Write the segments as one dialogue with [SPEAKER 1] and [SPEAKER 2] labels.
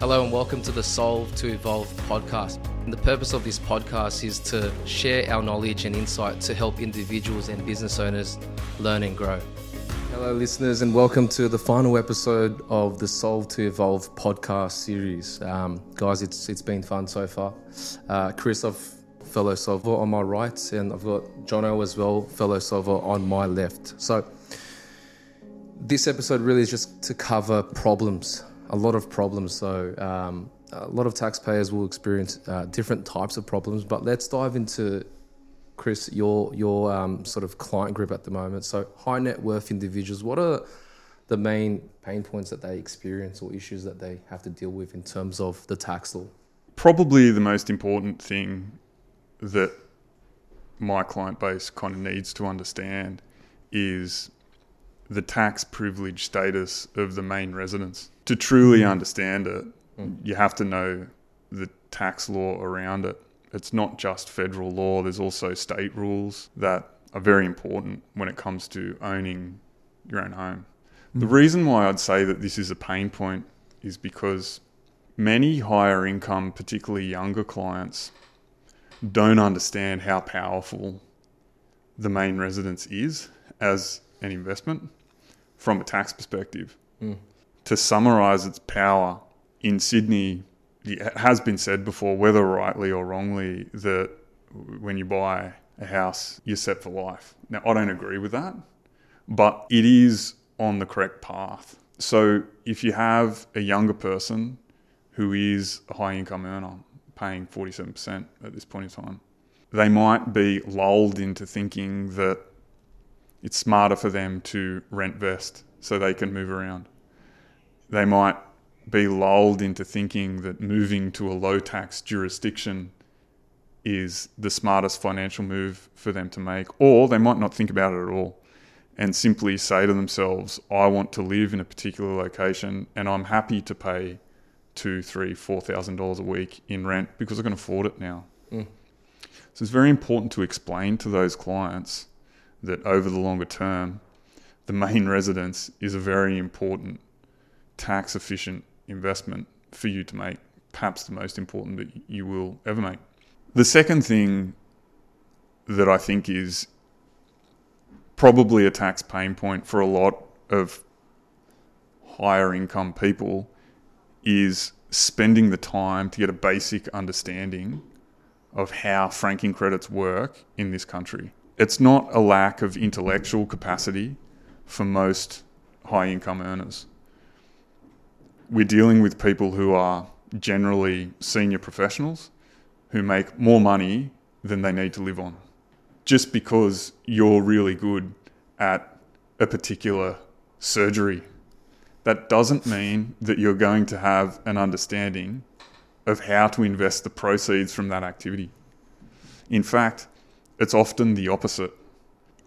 [SPEAKER 1] Hello and welcome to the Solve to Evolve podcast. And the purpose of this podcast is to share our knowledge and insight to help individuals and business owners learn and grow. Hello, listeners, and welcome to the final episode of the Solve to Evolve podcast series. Um, guys, it's it's been fun so far. Uh, Chris, I've fellow solver on my right, and I've got Jono as well, fellow solver on my left. So this episode really is just to cover problems a lot of problems. So um, a lot of taxpayers will experience uh, different types of problems. But let's dive into Chris, your your um, sort of client group at the moment. So high net worth individuals. What are the main pain points that they experience or issues that they have to deal with in terms of the tax law?
[SPEAKER 2] Probably the most important thing that my client base kind of needs to understand is the tax privilege status of the main residence. To truly understand it, mm. you have to know the tax law around it. It's not just federal law, there's also state rules that are very important when it comes to owning your own home. Mm. The reason why I'd say that this is a pain point is because many higher income, particularly younger clients, don't understand how powerful the main residence is as an investment from a tax perspective. Mm. To summarise its power in Sydney, it has been said before, whether rightly or wrongly, that when you buy a house, you're set for life. Now, I don't agree with that, but it is on the correct path. So, if you have a younger person who is a high income earner paying 47% at this point in time, they might be lulled into thinking that it's smarter for them to rent vest so they can move around. They might be lulled into thinking that moving to a low tax jurisdiction is the smartest financial move for them to make, or they might not think about it at all and simply say to themselves, I want to live in a particular location and I'm happy to pay two, three, four thousand dollars a week in rent because I can afford it now. Mm. So it's very important to explain to those clients that over the longer term, the main residence is a very important tax efficient investment for you to make, perhaps the most important that you will ever make. The second thing that I think is probably a tax pain point for a lot of higher income people is spending the time to get a basic understanding of how franking credits work in this country it's not a lack of intellectual capacity for most high income earners. We're dealing with people who are generally senior professionals who make more money than they need to live on. Just because you're really good at a particular surgery, that doesn't mean that you're going to have an understanding of how to invest the proceeds from that activity. In fact, it's often the opposite.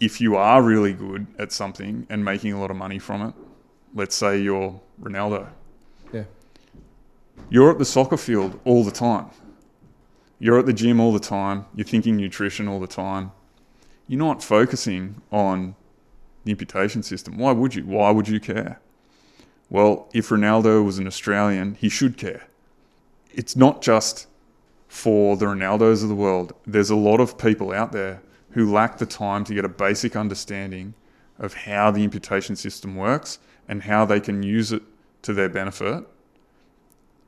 [SPEAKER 2] If you are really good at something and making a lot of money from it, let's say you're Ronaldo.
[SPEAKER 1] Yeah.
[SPEAKER 2] You're at the soccer field all the time. You're at the gym all the time. You're thinking nutrition all the time. You're not focusing on the imputation system. Why would you? Why would you care? Well, if Ronaldo was an Australian, he should care. It's not just for the Ronaldos of the world. There's a lot of people out there who lack the time to get a basic understanding of how the imputation system works and how they can use it to their benefit,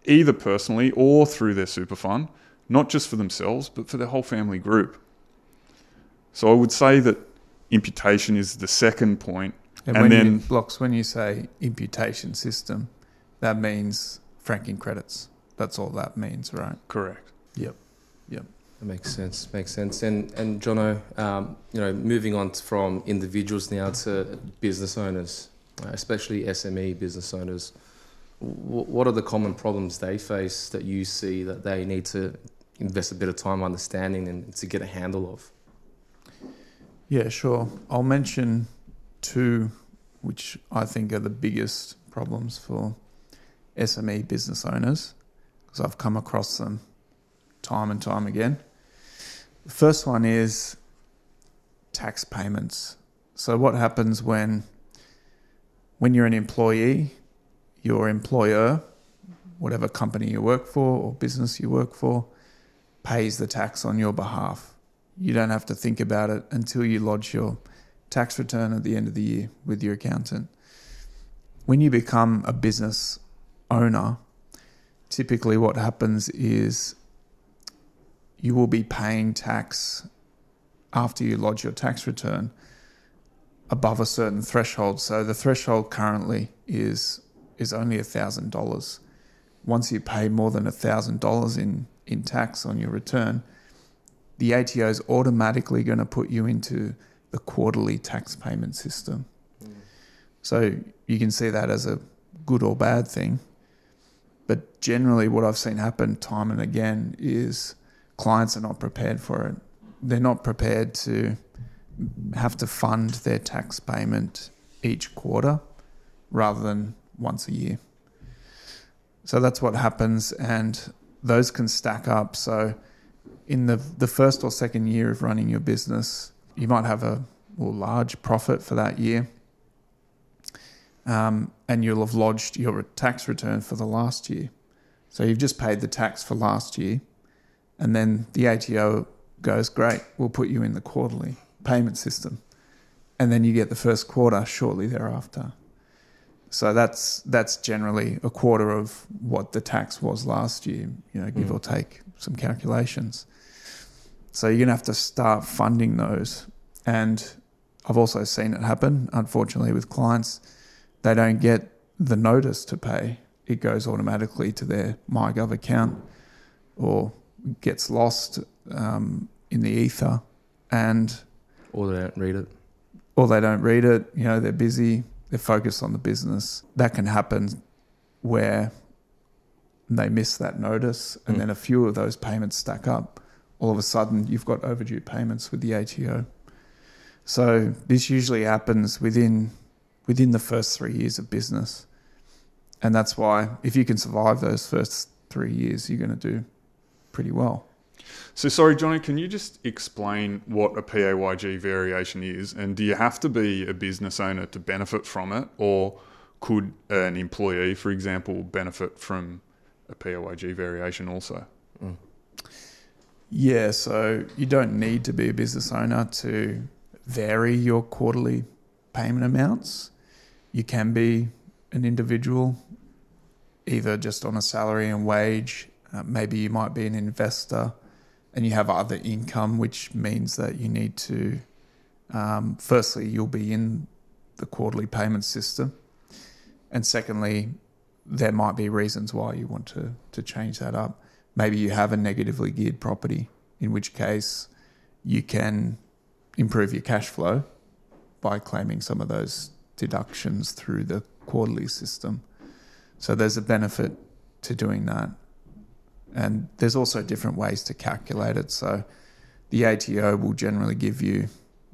[SPEAKER 2] either personally or through their super fund, not just for themselves, but for their whole family group. So I would say that imputation is the second point.
[SPEAKER 3] And, and when then, blocks, when you say imputation system, that means franking credits. That's all that means, right?
[SPEAKER 2] Correct.
[SPEAKER 3] Yep. Yep.
[SPEAKER 1] That makes sense. Makes sense. And and Jono, um, you know, moving on from individuals now to business owners, uh, especially SME business owners. W- what are the common problems they face that you see that they need to invest a bit of time understanding and to get a handle of?
[SPEAKER 3] Yeah, sure. I'll mention two, which I think are the biggest problems for SME business owners, because I've come across them time and time again. The first one is tax payments. So what happens when when you're an employee, your employer, whatever company you work for or business you work for pays the tax on your behalf. You don't have to think about it until you lodge your tax return at the end of the year with your accountant. When you become a business owner, typically what happens is you will be paying tax after you lodge your tax return above a certain threshold. So the threshold currently is is only thousand dollars. Once you pay more than thousand dollars in in tax on your return, the ATO is automatically going to put you into the quarterly tax payment system. Mm. So you can see that as a good or bad thing. But generally, what I've seen happen time and again is clients are not prepared for it. They're not prepared to have to fund their tax payment each quarter rather than once a year. So that's what happens, and those can stack up. So, in the the first or second year of running your business, you might have a large profit for that year, um, and you'll have lodged your tax return for the last year. So you've just paid the tax for last year, and then the ATO goes, "Great, we'll put you in the quarterly payment system," and then you get the first quarter shortly thereafter. So that's that's generally a quarter of what the tax was last year, you know, give mm. or take some calculations. So you're gonna have to start funding those. And I've also seen it happen, unfortunately, with clients. They don't get the notice to pay. It goes automatically to their MyGov account or gets lost um, in the ether and
[SPEAKER 1] or they don't read it.
[SPEAKER 3] Or they don't read it, you know, they're busy they're focused on the business. That can happen where they miss that notice and mm. then a few of those payments stack up. All of a sudden, you've got overdue payments with the ATO. So this usually happens within within the first three years of business, and that's why if you can survive those first three years, you're going to do pretty well.
[SPEAKER 2] So, sorry, Johnny, can you just explain what a PAYG variation is? And do you have to be a business owner to benefit from it? Or could an employee, for example, benefit from a PAYG variation also? Mm.
[SPEAKER 3] Yeah, so you don't need to be a business owner to vary your quarterly payment amounts. You can be an individual, either just on a salary and wage. Uh, maybe you might be an investor and you have other income, which means that you need to, um, firstly, you'll be in the quarterly payment system, and secondly, there might be reasons why you want to to change that up. Maybe you have a negatively geared property, in which case you can improve your cash flow by claiming some of those deductions through the quarterly system. So there's a benefit to doing that. And there's also different ways to calculate it. So the ATO will generally give you,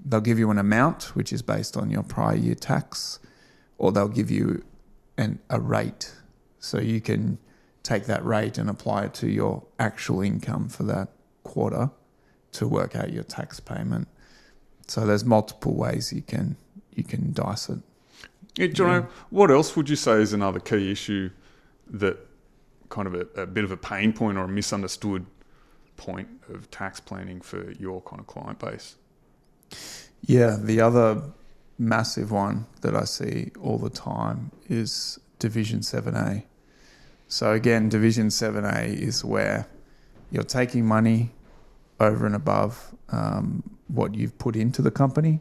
[SPEAKER 3] they'll give you an amount which is based on your prior year tax, or they'll give you an, a rate. So you can take that rate and apply it to your actual income for that quarter to work out your tax payment. So there's multiple ways you can you can dice it.
[SPEAKER 2] Yeah, John, yeah. what else would you say is another key issue that kind of a, a bit of a pain point or a misunderstood point of tax planning for your kind of client base?
[SPEAKER 3] Yeah, the other massive one that I see all the time is Division 7A. So, again, Division 7A is where you're taking money over and above um, what you've put into the company.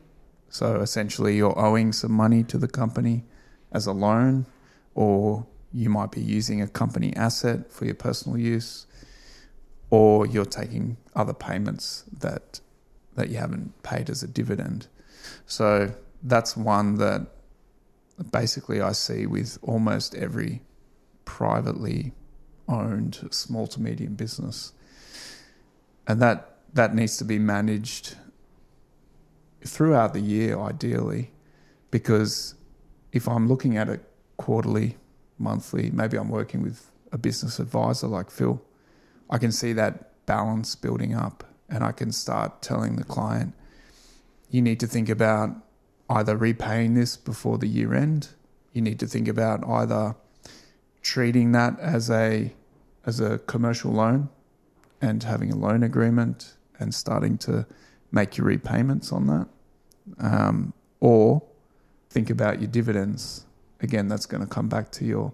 [SPEAKER 3] So, essentially, you're owing some money to the company as a loan, or you might be using a company asset for your personal use, or you're taking other payments that that you haven't paid as a dividend. So that's one that basically I see with almost every privately owned small to medium business. And that that needs to be managed throughout the year ideally because if I'm looking at it quarterly monthly. Maybe I'm working with a business advisor like Phil. I can see that balance building up and I can start telling the client, you need to think about either repaying this before the year end. You need to think about either treating that as a as a commercial loan and having a loan agreement and starting to make your repayments on that, um, or think about your dividends. Again, that's going to come back to your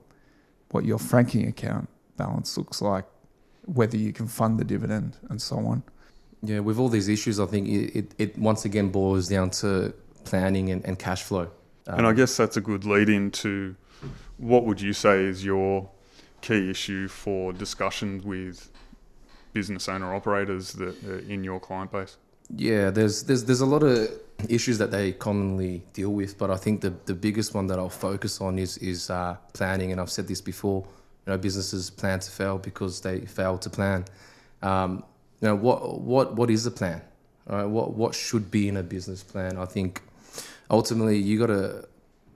[SPEAKER 3] what your franking account balance looks like, whether you can fund the dividend, and so on.
[SPEAKER 1] Yeah, with all these issues, I think it, it, it once again boils down to planning and, and cash flow.
[SPEAKER 2] Um, and I guess that's a good lead into what would you say is your key issue for discussions with business owner operators that are in your client base?
[SPEAKER 1] Yeah, there's there's there's a lot of issues that they commonly deal with, but I think the the biggest one that I'll focus on is is uh, planning. And I've said this before. You know, businesses plan to fail because they fail to plan. Um, you know, what what what is a plan? Right? What what should be in a business plan? I think ultimately you got to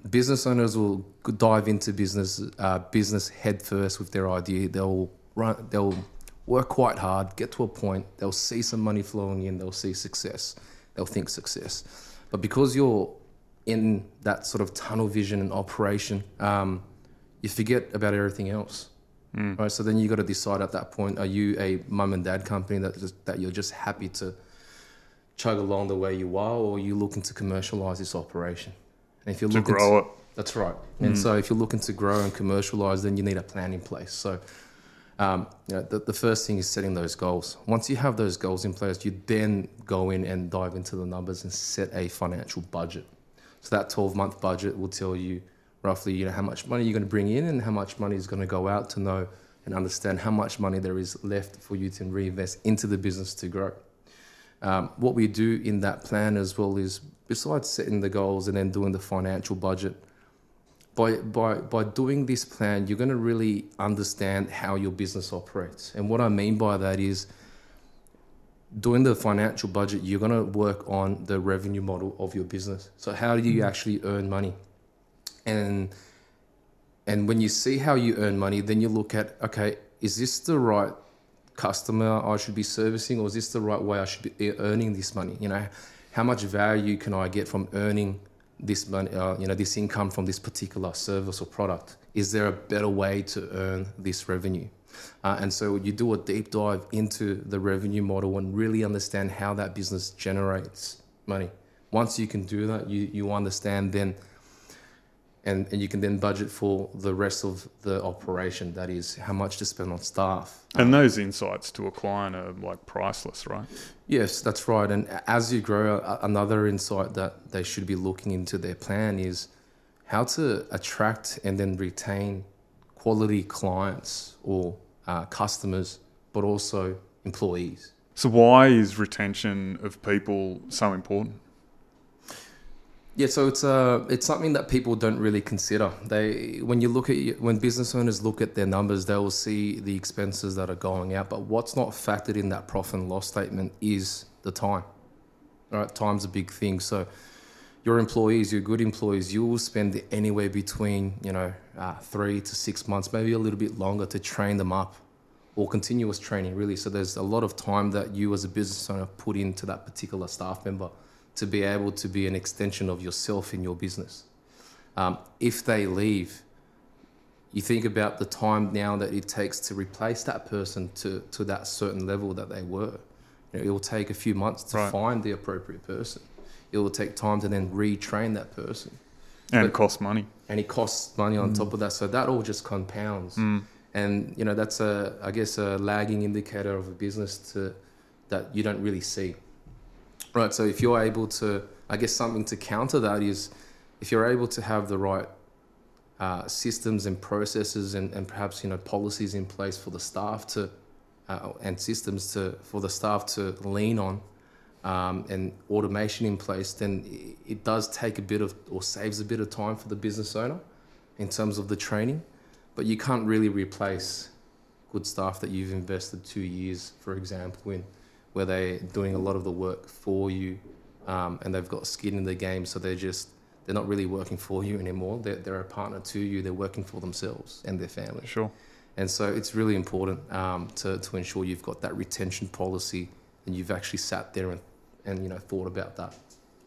[SPEAKER 1] business owners will dive into business uh, business head first with their idea. They'll run. They'll work quite hard, get to a point. They'll see some money flowing in. They'll see success. They'll think success. But because you're in that sort of tunnel vision and operation, um, you forget about everything else. Mm. Right. So then you got to decide at that point: Are you a mum and dad company that just, that you're just happy to chug along the way you are, or are you looking to commercialize this operation?
[SPEAKER 2] And if you're to looking grow to, it,
[SPEAKER 1] that's right. Mm. And so if you're looking to grow and commercialize, then you need a plan in place. So um, you know, the, the first thing is setting those goals. Once you have those goals in place, you then go in and dive into the numbers and set a financial budget. So that 12 month budget will tell you roughly, you know, how much money you're going to bring in and how much money is going to go out to know and understand how much money there is left for you to reinvest into the business to grow. Um, what we do in that plan as well is, besides setting the goals and then doing the financial budget, by, by, by doing this plan, you're going to really understand how your business operates. And what I mean by that is, doing the financial budget, you're going to work on the revenue model of your business. So, how do you mm-hmm. actually earn money? And and when you see how you earn money, then you look at okay, is this the right customer I should be servicing, or is this the right way I should be earning this money? You know, how much value can I get from earning this money, uh, you know, this income from this particular service or product? Is there a better way to earn this revenue? Uh, and so you do a deep dive into the revenue model and really understand how that business generates money. Once you can do that, you, you understand then and, and you can then budget for the rest of the operation. That is how much to spend on staff.
[SPEAKER 2] And those insights to a client are like priceless, right?
[SPEAKER 1] Yes, that's right. And as you grow, another insight that they should be looking into their plan is how to attract and then retain quality clients or uh, customers, but also employees.
[SPEAKER 2] So, why is retention of people so important?
[SPEAKER 1] Yeah, so it's uh, it's something that people don't really consider. They when you look at when business owners look at their numbers, they will see the expenses that are going out, but what's not factored in that profit and loss statement is the time. All right, time's a big thing. So your employees, your good employees, you will spend anywhere between you know uh, three to six months, maybe a little bit longer to train them up, or continuous training really. So there's a lot of time that you as a business owner put into that particular staff member to be able to be an extension of yourself in your business. Um, if they leave, you think about the time now that it takes to replace that person to, to that certain level that they were. You know, it will take a few months to right. find the appropriate person. It will take time to then retrain that person.
[SPEAKER 2] And but, it costs money.
[SPEAKER 1] And it costs money on mm. top of that. So that all just compounds. Mm. And you know that's a I guess a lagging indicator of a business to that you don't really see. Right. So if you're able to, I guess something to counter that is if you're able to have the right uh, systems and processes and, and perhaps you know policies in place for the staff to uh, and systems to for the staff to lean on um, and automation in place, then it does take a bit of or saves a bit of time for the business owner in terms of the training. But you can't really replace good staff that you've invested two years, for example, in where they're doing a lot of the work for you um, and they've got skin in the game. So they're just, they're not really working for you anymore. They're, they're a partner to you. They're working for themselves and their family.
[SPEAKER 2] Sure.
[SPEAKER 1] And so it's really important um, to, to ensure you've got that retention policy and you've actually sat there and, and you know, thought about that.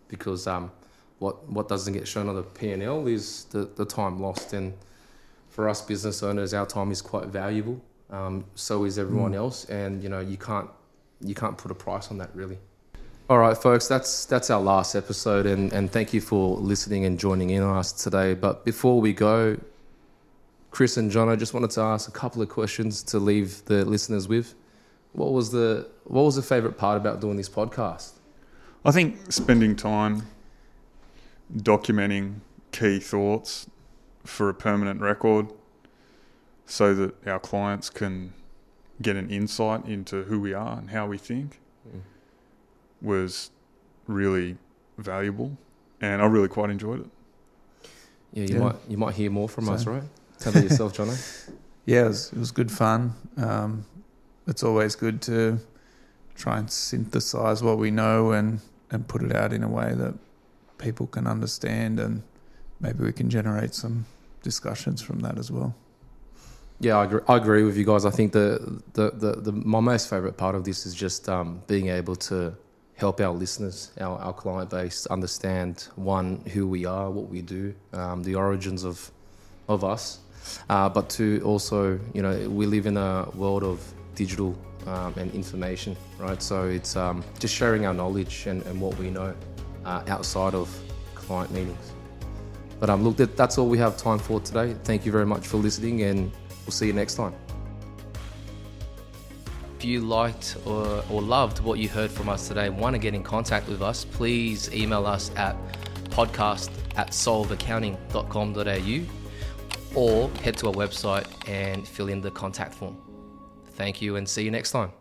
[SPEAKER 1] Because um, what, what doesn't get shown on the P&L is the, the time lost. And for us business owners, our time is quite valuable. Um, so is everyone
[SPEAKER 3] Mm.
[SPEAKER 1] else, and you know you can't you can't put a price on that really. All right, folks, that's that's our last episode, and and thank you for listening and joining in on us today. But before we go, Chris and John, I just wanted to ask a couple of questions to leave the listeners with. What was the what was the favorite part about doing this podcast?
[SPEAKER 2] I think spending time documenting key thoughts for a permanent record so that our clients can get an insight into who we are and how we think
[SPEAKER 1] Mm.
[SPEAKER 2] was really valuable and I really quite enjoyed it.
[SPEAKER 1] Yeah, you
[SPEAKER 3] Yeah.
[SPEAKER 1] might you might hear more from us, right? Tell me yourself, Jono.
[SPEAKER 3] Yeah, it was, it was good fun. Um, it's always good to try and synthesize what we know and, and put it out in a way that people can understand, and maybe we can generate some discussions from that as well.
[SPEAKER 1] Yeah, I agree, I agree with you guys. I think the, the, the, the my most favorite part of this is just um, being able to help our listeners, our, our client base, understand one who we are, what we do, um, the origins of of us, uh, but to also, you know, we live in a world of digital um, and information, right? So it's um, just sharing our knowledge and, and what we know uh, outside of client meetings. But um, look, that, that's all we have time for today. Thank you very much for listening, and we'll see you next time. If you liked or, or loved what you heard from us today and want to get in contact with us, please email us at podcast at solveaccounting.com.au or head to our website and fill in the contact form. Thank you and see you next time.